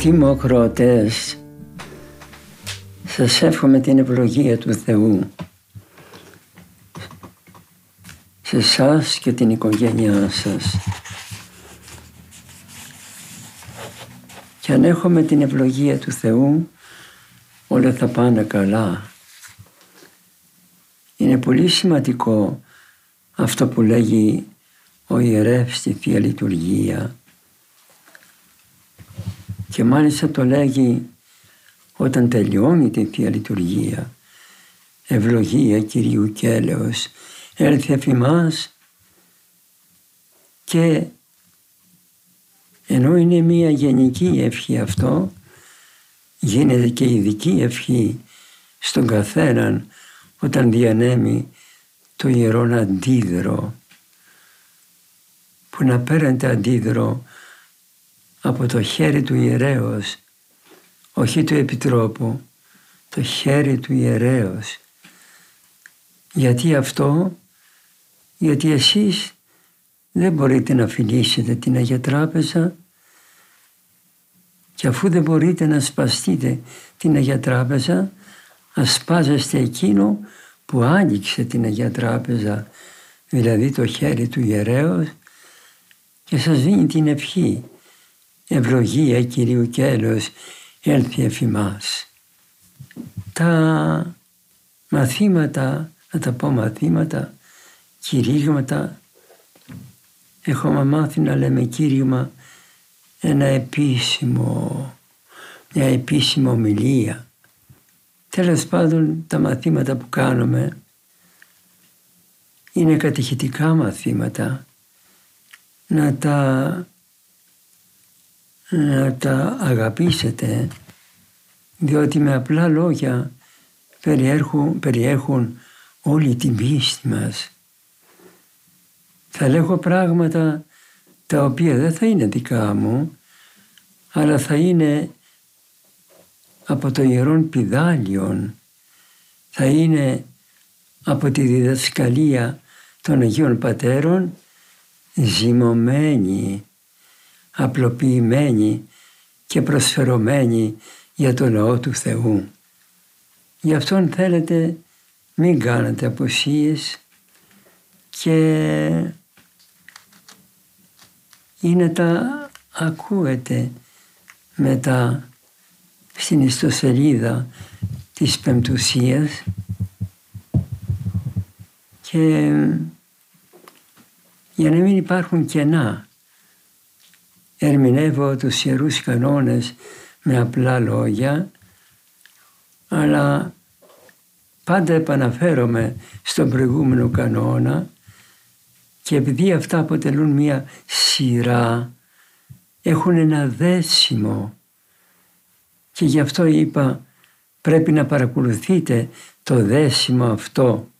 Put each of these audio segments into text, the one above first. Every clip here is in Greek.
Αγαπητοί μου ακροατές, σας εύχομαι την ευλογία του Θεού σε εσάς και την οικογένειά σας. Και αν έχουμε την ευλογία του Θεού, όλα θα πάνε καλά. Είναι πολύ σημαντικό αυτό που λέγει ο ιερεύς στη Θεία Λειτουργία και μάλιστα το λέγει όταν τελειώνει τη Θεία Λειτουργία. Ευλογία Κυρίου Κέλεος έρθει εφημάς και ενώ είναι μία γενική ευχή αυτό γίνεται και ειδική ευχή στον καθέναν όταν διανέμει το ιερόν αντίδρο που να παίρνετε αντίδρο από το χέρι του ιερέως, όχι του επιτρόπου, το χέρι του ιερέως. Γιατί αυτό, γιατί εσείς δεν μπορείτε να φιλήσετε την Αγία Τράπεζα και αφού δεν μπορείτε να σπαστείτε την Αγία Τράπεζα, ασπάζεστε εκείνο που άνοιξε την Αγία Τράπεζα, δηλαδή το χέρι του ιερέως και σας δίνει την ευχή ευλογία Κυρίου Κέλος έλθει εφημάς. Τα μαθήματα, να τα πω μαθήματα, κηρύγματα, έχουμε μάθει να λέμε κήρυγμα ένα επίσημο, μια επίσημη ομιλία. Τέλος πάντων τα μαθήματα που κάνουμε είναι κατηχητικά μαθήματα να τα να τα αγαπήσετε διότι με απλά λόγια περιέχουν, περιέχουν όλη την πίστη μας. Θα λέγω πράγματα τα οποία δεν θα είναι δικά μου αλλά θα είναι από το Ιερόν Πιδάλιον θα είναι από τη διδασκαλία των Αγίων Πατέρων ζυμωμένη απλοποιημένη και προσφερωμένη για το λαό του Θεού. Γι' αυτόν θέλετε μην κάνετε αποσίες και είναι τα ακούετε μετά στην ιστοσελίδα της Πεμπτουσίας και για να μην υπάρχουν κενά ερμηνεύω τους ιερούς κανόνες με απλά λόγια, αλλά πάντα επαναφέρομαι στον προηγούμενο κανόνα και επειδή αυτά αποτελούν μία σειρά, έχουν ένα δέσιμο και γι' αυτό είπα πρέπει να παρακολουθείτε το δέσιμο αυτό,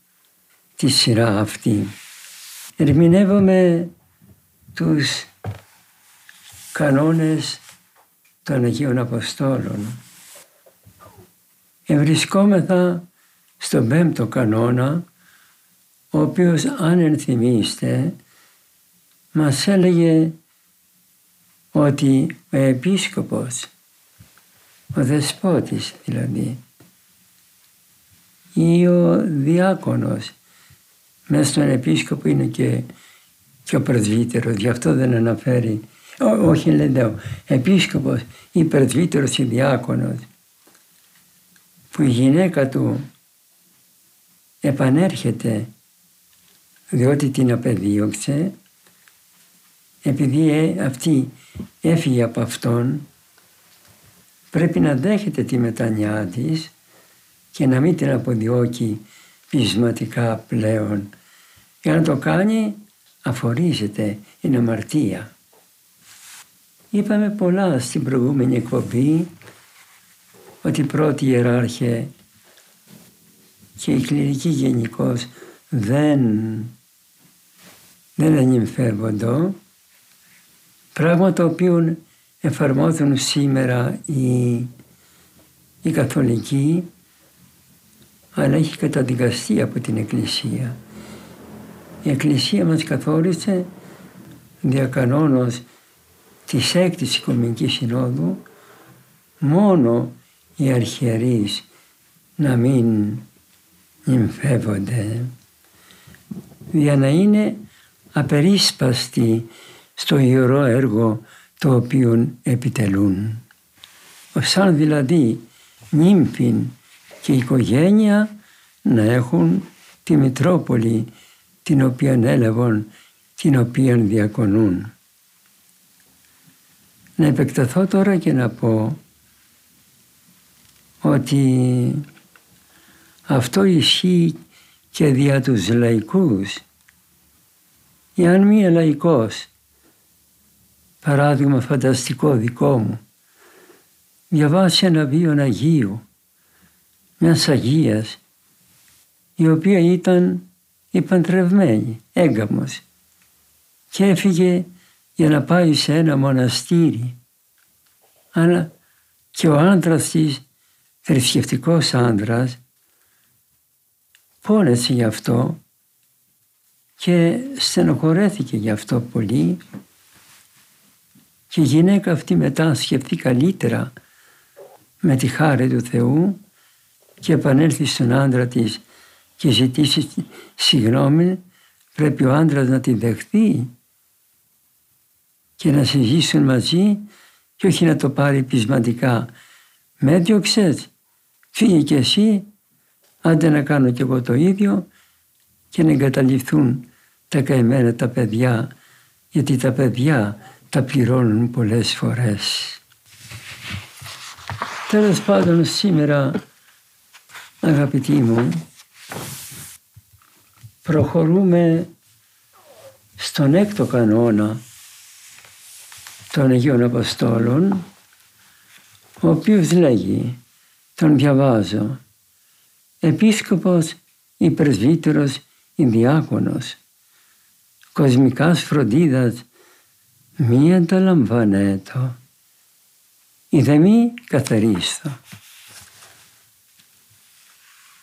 τη σειρά αυτή. Ερμηνεύομαι τους κανόνες των Αγίων Αποστόλων. Ευρισκόμεθα στον πέμπτο κανόνα, ο οποίος αν ενθυμίστε μας έλεγε ότι ο επίσκοπος, ο δεσπότης δηλαδή, ή ο διάκονος, μέσα στον επίσκοπο είναι και, και ο πρεσβύτερος, γι' αυτό δεν αναφέρει όχι λέω, επίσκοπος ή πρεσβύτερος ή διάκονος, που η γυναίκα του επανέρχεται διότι την απεδίωξε, επειδή ε, αυτή έφυγε από αυτόν, πρέπει να δέχεται τη μετανιά της και να μην την αποδιώκει πεισματικά πλέον, Για να το κάνει αφορίζεται, είναι αμαρτία. Είπαμε πολλά στην προηγούμενη εκπομπή ότι η πρώτη ιεράρχε και η κληρική γενικώς δεν, δεν ενημφεύονται, πράγμα το οποίο εφαρμόζουν σήμερα οι, οι καθολικοί, αλλά έχει καταδικαστεί από την Εκκλησία. Η Εκκλησία μας καθόρισε διακανόνως της έκτης Οικουμενικής Συνόδου μόνο οι αρχιερείς να μην νυμφεύονται για να είναι απερίσπαστοι στο ιερό έργο το οποίο επιτελούν. Σαν δηλαδή νύμφιν και οικογένεια να έχουν τη Μητρόπολη την οποία έλαβαν, την οποία διακονούν. Να επεκταθώ τώρα και να πω ότι αυτό ισχύει και δια τους λαϊκούς. Εάν μία λαϊκός, παράδειγμα φανταστικό δικό μου, διαβάσει ένα βίο Αγίου, μιας Αγίας, η οποία ήταν υπαντρευμένη, έγκαμος και έφυγε για να πάει σε ένα μοναστήρι. Αλλά και ο άντρας της, θρησκευτικός άντρας, πόνεσε γι' αυτό και στενοχωρέθηκε γι' αυτό πολύ και η γυναίκα αυτή μετά σκεφτεί καλύτερα με τη χάρη του Θεού και επανέλθει στον άντρα της και ζητήσει συγγνώμη πρέπει ο άντρας να την δεχθεί και να συζήσουν μαζί και όχι να το πάρει πεισματικά. Με έδιωξες, φύγε και εσύ, άντε να κάνω κι εγώ το ίδιο και να εγκαταλειφθούν τα καημένα τα παιδιά, γιατί τα παιδιά τα πληρώνουν πολλές φορές. Τέλος πάντων σήμερα, αγαπητοί μου, προχωρούμε στον έκτο κανόνα των Αγίων Αποστόλων, ο οποίος λέγει, τον διαβάζω, Επίσκοπος ή πρεσβύτερος ή διάκονος, κοσμικάς φροντίδας μη ανταλαμβανέτο, ή δε μη καθαρίστο.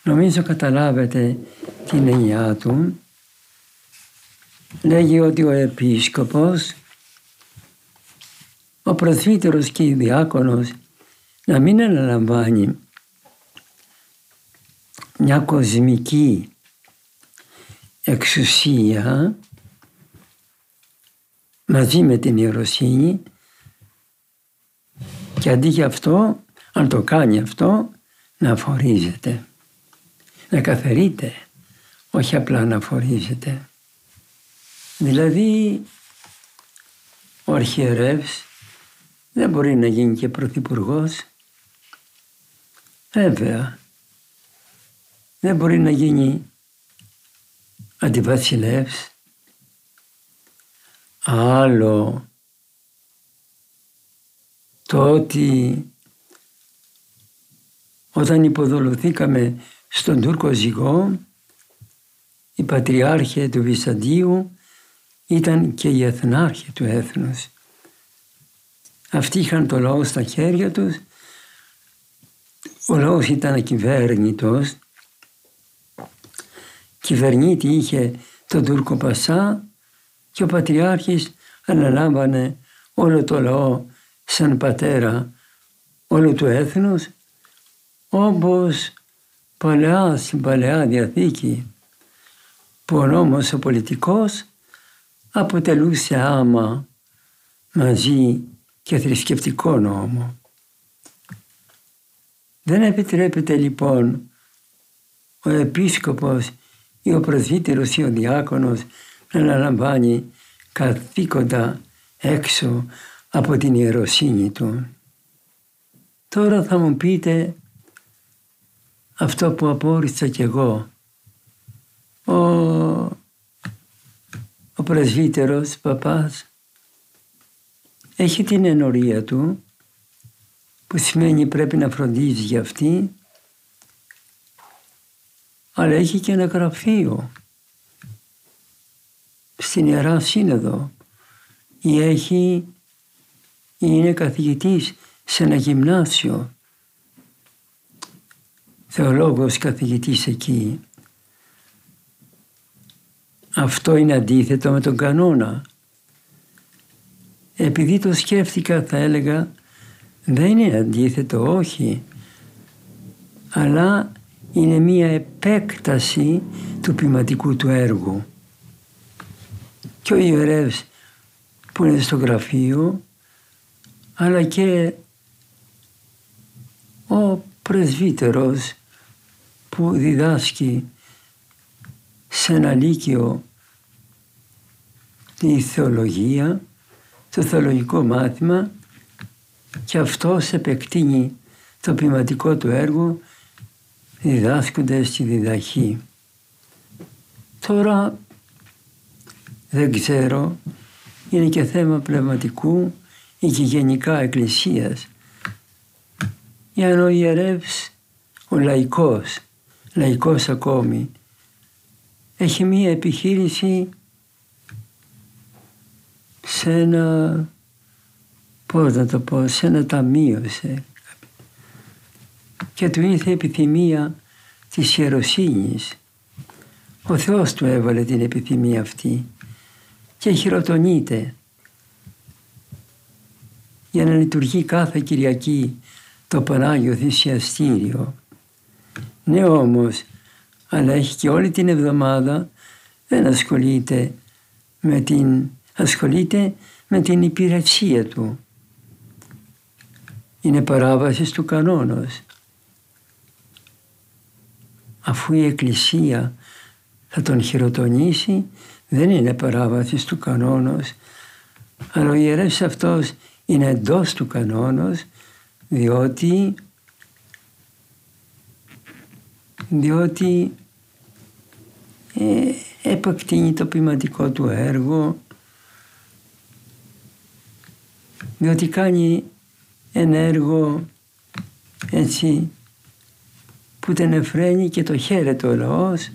Νομίζω καταλάβετε την εννοιά του. Λέγει ότι ο επίσκοπος ο πρεσβύτερος και η διάκονος να μην αναλαμβάνει μια κοσμική εξουσία μαζί με την ιεροσύνη και αντί για αυτό, αν το κάνει αυτό, να αφορίζεται, να καθαρείται, όχι απλά να αφορίζεται. Δηλαδή, ο αρχιερεύς δεν μπορεί να γίνει και πρωθυπουργός. Βέβαια. Δεν μπορεί να γίνει αντιβασιλεύς. Άλλο το ότι όταν υποδολωθήκαμε στον Τούρκο ζυγό η Πατριάρχη του Βυσαντίου ήταν και η Εθνάρχη του έθνους. Αυτοί είχαν το λαό στα χέρια τους. Ο λαός ήταν ακυβέρνητος. Κυβερνήτη είχε τον Τούρκο Πασά και ο Πατριάρχης αναλάμβανε όλο το λαό σαν πατέρα όλο του έθνους όπως παλαιά στην Παλαιά Διαθήκη που ο νόμος ο πολιτικός αποτελούσε άμα μαζί και θρησκευτικό νόμο. Δεν επιτρέπεται λοιπόν ο επίσκοπος ή ο πρεσβύτερος ή ο διάκονος να αναλαμβάνει καθήκοντα έξω από την ιεροσύνη του. Τώρα θα μου πείτε αυτό που απόρρισα κι εγώ. Ο ο πρεσβύτερος, παπάς, έχει την ενορία του που σημαίνει πρέπει να φροντίζει για αυτή αλλά έχει και ένα γραφείο στην Ιερά Σύνοδο. Ή έχει είναι καθηγητής σε ένα γυμνάσιο. Θεολόγος καθηγητής εκεί. Αυτό είναι αντίθετο με τον κανόνα επειδή το σκέφτηκα θα έλεγα δεν είναι αντίθετο όχι αλλά είναι μία επέκταση του ποιηματικού του έργου. Και ο ιερεύς που είναι στο γραφείο αλλά και ο πρεσβύτερος που διδάσκει σε ένα λύκειο τη θεολογία, το θεολογικό μάθημα και αυτός επεκτείνει το ποιηματικό του έργο διδάσκονται στη διδαχή. Τώρα δεν ξέρω, είναι και θέμα πνευματικού ή και γενικά εκκλησίας. Για να ο ιερεύς, ο λαϊκός, λαϊκός ακόμη, έχει μία επιχείρηση σε ένα, πώς να το πω, σε ένα ταμείο, σε και του ήρθε επιθυμία της ιεροσύνης. Ο Θεός του έβαλε την επιθυμία αυτή και χειροτονείται για να λειτουργεί κάθε Κυριακή το Πανάγιο Θυσιαστήριο. Ναι όμως, αλλά έχει και όλη την εβδομάδα δεν ασχολείται με την, ασχολείται με την υπηρεσία του. Είναι παράβασης του κανόνος αφού η Εκκλησία θα τον χειροτονήσει δεν είναι παράβασης του κανόνος αλλά ο ιερεύς αυτός είναι εντός του κανόνος διότι διότι ε, επακτείνει το ποιηματικό του έργο διότι κάνει ένα έργο έτσι που δεν εφραίνει και το χαίρεται ο λαός.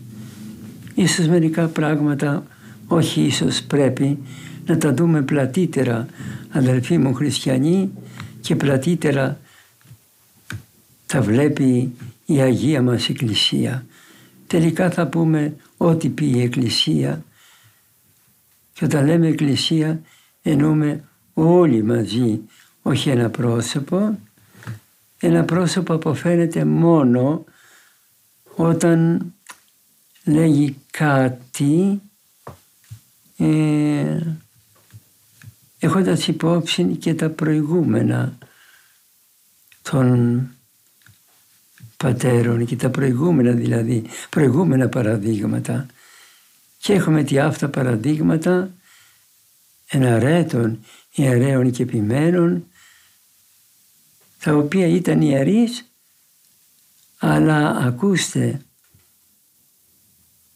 Ίσως μερικά πράγματα, όχι ίσως πρέπει να τα δούμε πλατύτερα αδελφοί μου χριστιανοί και πλατύτερα τα βλέπει η Αγία μας Εκκλησία. Τελικά θα πούμε ό,τι πει η Εκκλησία και όταν λέμε Εκκλησία εννοούμε όλοι μαζί, όχι ένα πρόσωπο. Ένα πρόσωπο αποφαίνεται μόνο όταν λέγει κάτι ε, έχοντας υπόψη και τα προηγούμενα των πατέρων και τα προηγούμενα δηλαδή, προηγούμενα παραδείγματα και έχουμε τι αυτά παραδείγματα εναρέτων ιερέων και επιμένων τα οποία ήταν ιερείς αλλά ακούστε,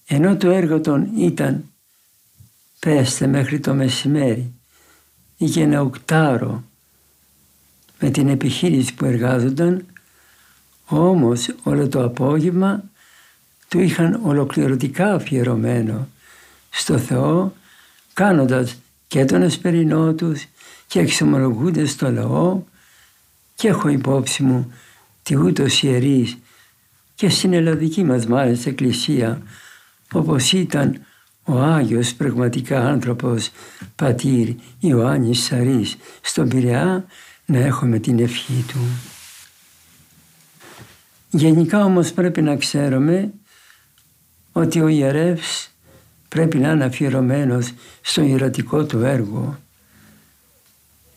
ενώ το έργο των ήταν πέστε μέχρι το μεσημέρι, είχε ένα οκτάρο με την επιχείρηση που εργάζονταν, όμως όλο το απόγευμα του είχαν ολοκληρωτικά αφιερωμένο στο Θεό, κάνοντας και τον εσπερινό τους και εξομολογούνται στο λαό και έχω υπόψη μου τι ούτως ιερείς και στην ελλαδική μας μάλιστα εκκλησία όπως ήταν ο Άγιος πραγματικά άνθρωπος πατήρ Ιωάννης Σαρής στον Πειραιά να έχουμε την ευχή του. Γενικά όμως πρέπει να ξέρουμε ότι ο ιερεύς πρέπει να είναι αφιερωμένος στο ιερατικό του έργο.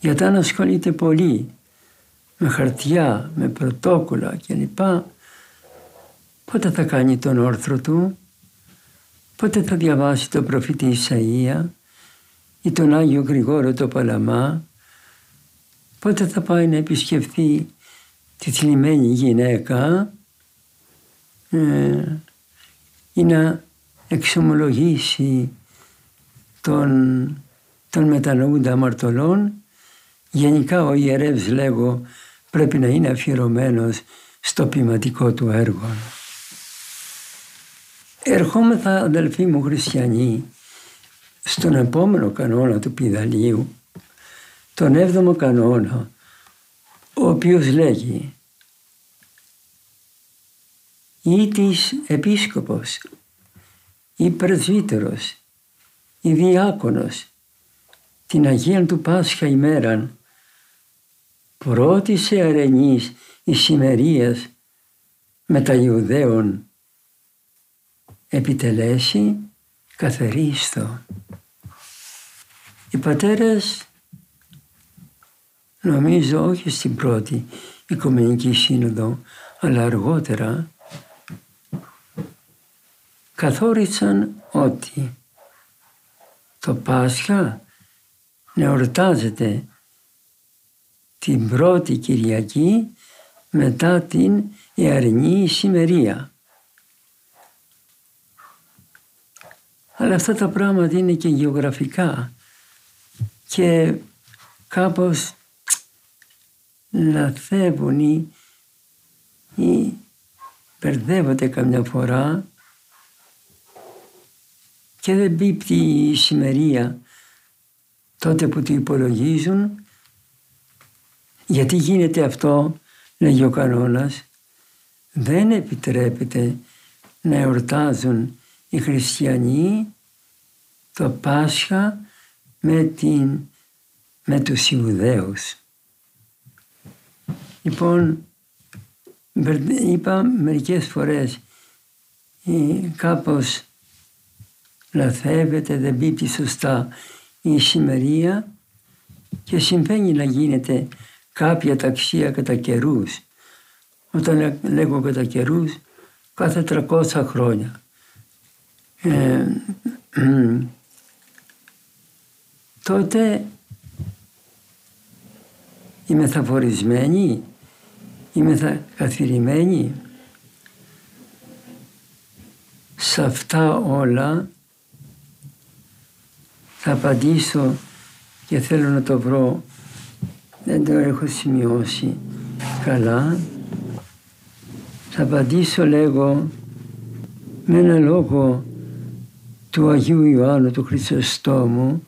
Γιατί αν ασχολείται πολύ με χαρτιά, με πρωτόκολλα κλπ. Πότε θα κάνει τον όρθρο του, πότε θα διαβάσει τον προφήτη Ισαΐα ή τον Άγιο Γρηγόρο το Παλαμά, πότε θα πάει να επισκεφθεί τη θλιμμένη γυναίκα; Ε, ή να εξομολογήσει των, των μετανοούντα αμαρτωλών. Γενικά ο ιερεύς λέγω πρέπει να είναι αφιερωμένος στο ποιηματικό του έργο. Ερχόμεθα αδελφοί μου χριστιανοί στον επόμενο κανόνα του Πιδαλίου, τον έβδομο κανόνα, ο οποίος λέγει ή της επίσκοπος, ή πρεσβύτερος, ή διάκονος, την Αγία του Πάσχα ημέραν, πρώτης αρενής ησημερίας με τα Ιουδαίων επιτελέσει καθαρίστο. Οι πατέρες νομίζω όχι στην πρώτη Οικουμενική Σύνοδο αλλά αργότερα καθόρισαν ότι το Πάσχα εορτάζεται την πρώτη Κυριακή μετά την Ιαρνή Ισημερία. Αλλά αυτά τα πράγματα είναι και γεωγραφικά και κάπως λαθεύουν ή, ή μπερδεύονται καμιά φορά και δεν πίπτει η σημερία τότε που το υπολογίζουν γιατί γίνεται αυτό, λέγει ο κανόνας, δεν επιτρέπεται να εορτάζουν οι χριστιανοί το Πάσχα με, την, με τους Ιουδαίους. Λοιπόν, είπα μερικές φορές κάπως λαθεύεται, δεν πείπτει σωστά η σημερία και συμβαίνει να γίνεται κάποια ταξία κατά καιρούς. Όταν λέγω κατά καιρούς, κάθε 300 χρόνια. Ε, τότε οι μεθαφορισμένοι, οι μεθακαθηρημένοι, σε αυτά όλα θα απαντήσω και θέλω να το βρω, δεν το έχω σημειώσει καλά. Θα απαντήσω λέγω με ένα λόγο του Αγίου Ιωάννου του Χρυσοστόμου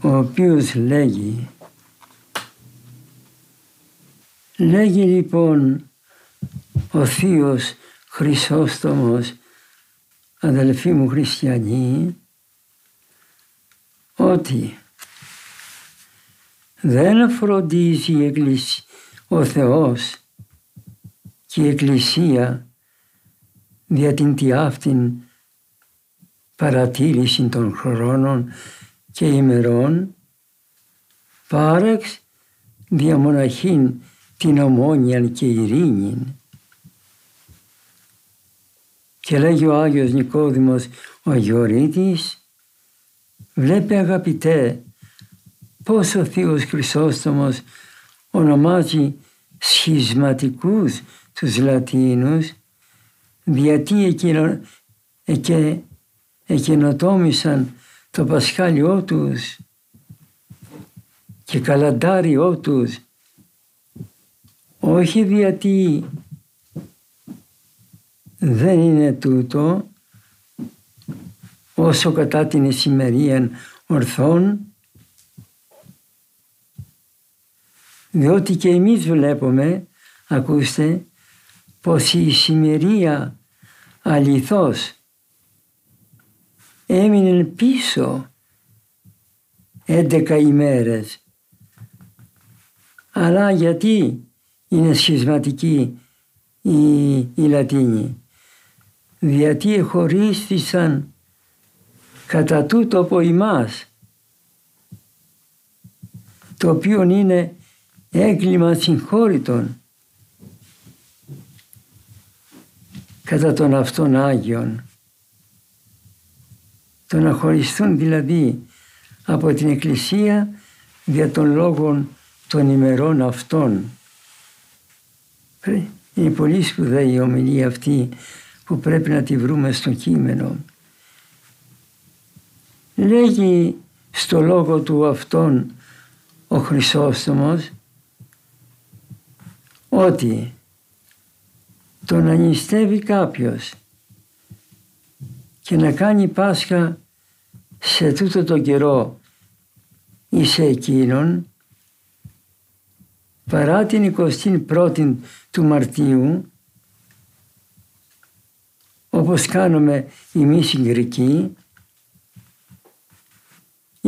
ο οποίος λέγει λέγει λοιπόν ο Θείος Χρυσόστομος αδελφοί μου χριστιανοί ότι δεν φροντίζει η Εκκλησία, ο Θεός και η Εκκλησία δια την τιάφτην παρατήρηση των χρόνων και ημερών πάρεξ διαμοναχήν την ομόνιαν και ειρήνην. Και λέγει ο Άγιος Νικόδημος ο Αγιορείτης Βλέπε αγαπητέ πώς ο Θείος Χρυσόστομος ονομάζει σχισματικούς τους Λατίνους γιατί εκείνο, εκε, εκενοτόμησαν το πασχάλιό τους και καλαντάριό τους. Όχι γιατί δεν είναι τούτο όσο κατά την ησημερία ορθών διότι και εμείς βλέπουμε, ακούστε, πως η ησημερία αληθώς έμεινε πίσω έντεκα ημέρες. Αλλά γιατί είναι σχισματική η, η Λατίνη; Γιατί εχωρίστησαν κατά τούτο από εμάς, το οποίο είναι έγκλημα συγχώρητων κατά τον αυτόν Άγιον. Το να χωριστούν δηλαδή από την Εκκλησία για των λόγων των ημερών αυτών. Είναι πολύ σπουδαία η ομιλία αυτή που πρέπει να τη βρούμε στο κείμενο. Λέγει στο λόγο του αυτόν ο Χρυσόστομος ότι το να νηστεύει κάποιος και να κάνει Πάσχα σε τούτο τον καιρό ή σε εκείνον παρά την 21η του Μαρτίου όπως κάνουμε εμείς συγκρικοί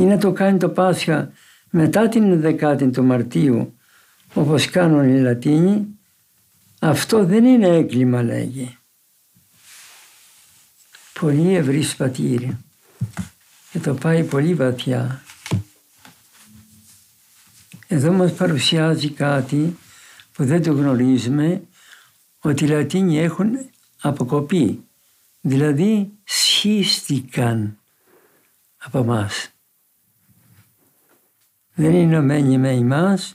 ή να το κάνει το Πάσχα μετά την 11η του Μαρτίου όπως κάνουν οι Λατίνοι αυτό δεν είναι έγκλημα λέγει. Πολύ ευρύ πατήρι και το πάει πολύ βαθιά. Εδώ μας παρουσιάζει κάτι που δεν το γνωρίζουμε ότι οι Λατίνοι έχουν αποκοπεί. Δηλαδή σχίστηκαν από μας. Δεν είναι ενωμένοι με εμάς.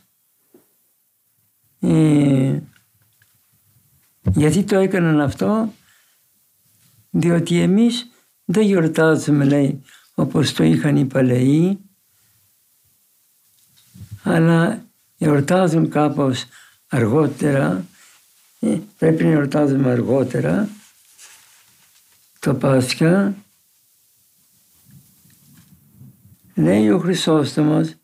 Ε, γιατί το έκαναν αυτό, διότι εμείς δεν γιορτάζουμε λέει όπως το είχαν οι παλαιοί, αλλά γιορτάζουν κάπως αργότερα, ε, πρέπει να γιορτάζουμε αργότερα το Πάσχα. Λέει ο Χρυσόστομος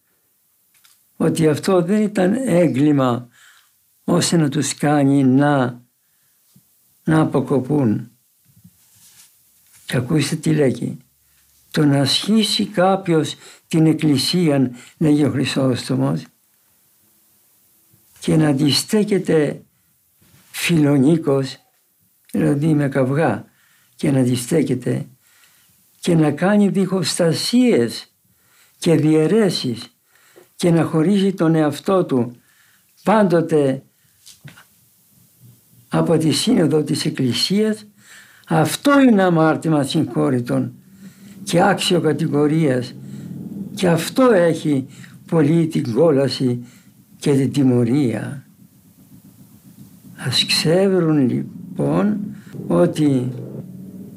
ότι αυτό δεν ήταν έγκλημα ώστε να τους κάνει να, να αποκοπούν. Και ακούστε τι λέγει. Το να ασχίσει κάποιος την εκκλησία, λέγει ο Χρυσόστομος, και να αντιστέκεται φιλονίκος, δηλαδή με καυγά, και να αντιστέκεται και να κάνει διχοστασίες και διαιρέσεις και να χωρίζει τον εαυτό του πάντοτε από τη σύνοδο της Εκκλησίας αυτό είναι αμάρτημα συγχώρητον και άξιο κατηγορίας και αυτό έχει πολύ την κόλαση και την τιμωρία. Ας ξέρουν λοιπόν ότι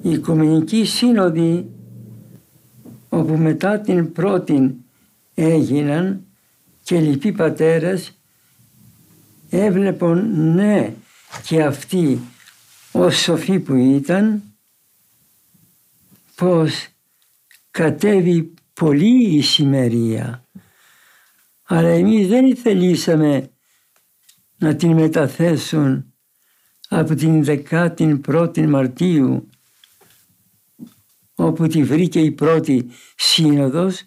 η Οικουμενική Σύνοδη όπου μετά την πρώτη έγιναν και λοιποί πατέρες έβλεπαν ναι και αυτοί ως σοφοί που ήταν πως κατέβει πολύ η σημερία. Αλλά εμείς δεν θελήσαμε να την μεταθέσουν από την 11η Μαρτίου όπου τη βρήκε η πρώτη σύνοδος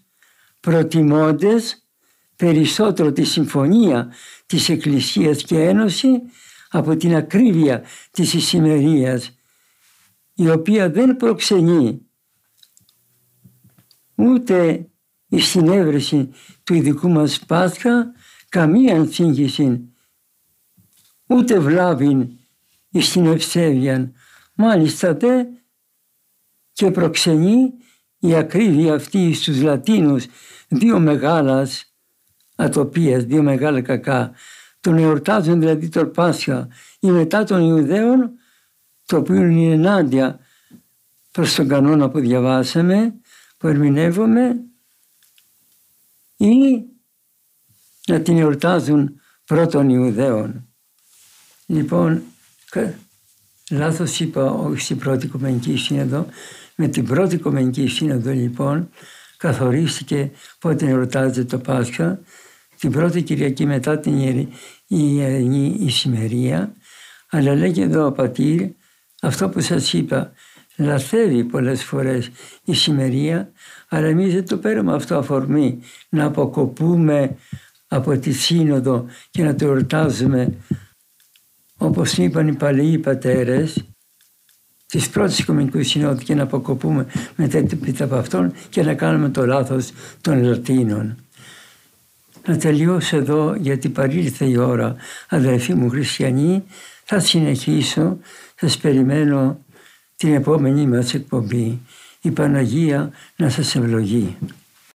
προτιμώντας περισσότερο τη συμφωνία της Εκκλησίας και Ένωση από την ακρίβεια της ησημερίας η οποία δεν προξενεί ούτε η συνέβρεση του ειδικού μας Πάσχα καμία σύγχυση ούτε βλάβην εις την ευσέβεια. Μάλιστα δε και προξενεί η ακρίβεια αυτή στους Λατίνους δύο μεγάλας ατοπίες, δύο μεγάλα κακά. Τον εορτάζουν δηλαδή το Πάσχα ή μετά των Ιουδαίων, το οποίο είναι ενάντια προς τον κανόνα που διαβάσαμε, που ερμηνεύουμε, ή να την εορτάζουν πρώτων Ιουδαίων. Λοιπόν, λάθος είπα όχι στην πρώτη Οικουμενική Σύνοδο, με την πρώτη Οικουμενική Σύνοδο λοιπόν καθορίστηκε πότε εορτάζεται το Πάσχα την πρώτη Κυριακή μετά την Ιερνή Ησημερία αλλά λέγει εδώ ο Πατήρ αυτό που σας είπα. Λαθεύει πολλές φορές η Ησημερία αλλά εμείς δεν το παίρνουμε αυτό αφορμή να αποκοπούμε από τη Σύνοδο και να το εορτάζουμε. Όπως είπαν οι παλαιοί πατέρες τη πρώτη Οικουμενικού Συνόδου και να αποκοπούμε μετά από αυτόν και να κάνουμε το λάθος των Λατίνων. Να τελειώσω εδώ γιατί παρήλθε η ώρα αδερφοί μου χριστιανοί. Θα συνεχίσω, σας περιμένω την επόμενη μας εκπομπή. Η Παναγία να σας ευλογεί.